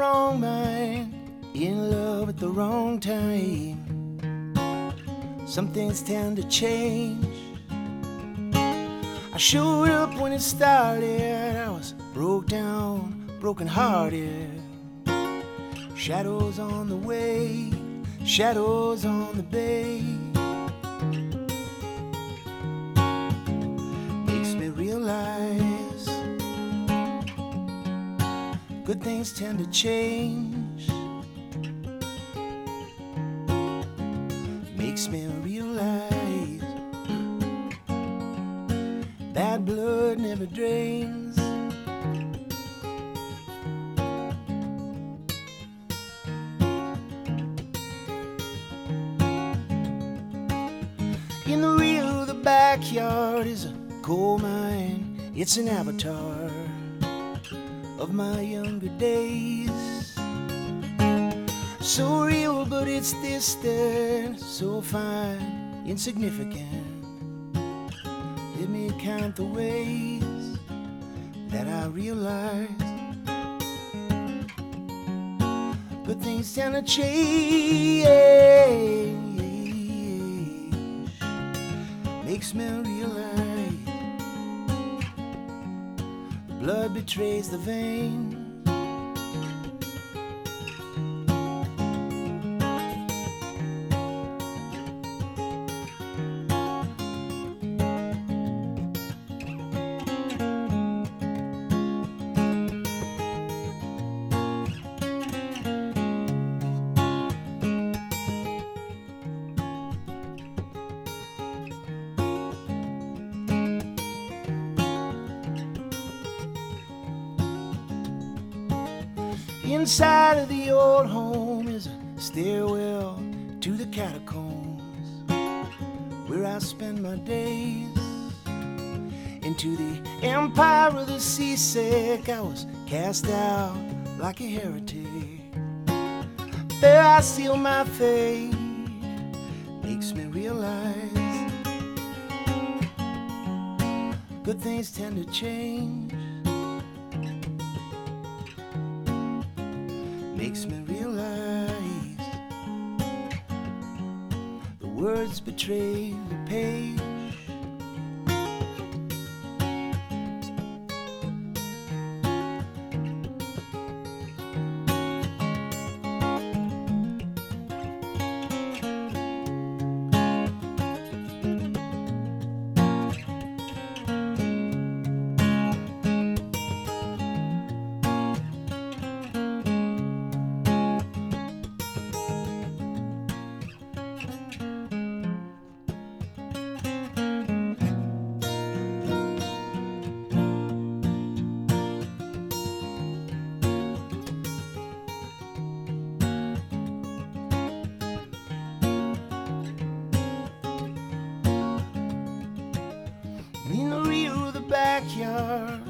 wrong mind, in love at the wrong time. Some things tend to change. I showed up when it started. I was broke down, broken hearted. Shadows on the way, shadows on the bay. Good things tend to change. Makes me realize bad blood never drains. In the rear of the backyard is a coal mine. It's an avatar of my younger days. So real, but it's distant, so fine, insignificant. Let me count the ways that I realize good things tend to change. Makes me realize blood betrays the vein. Inside of the old home is a stairwell to the catacombs where I spend my days. Into the empire of the seasick, I was cast out like a heretic. There I seal my fate, makes me realize good things tend to change. Makes me realize the words betray the page. In the rear of the backyard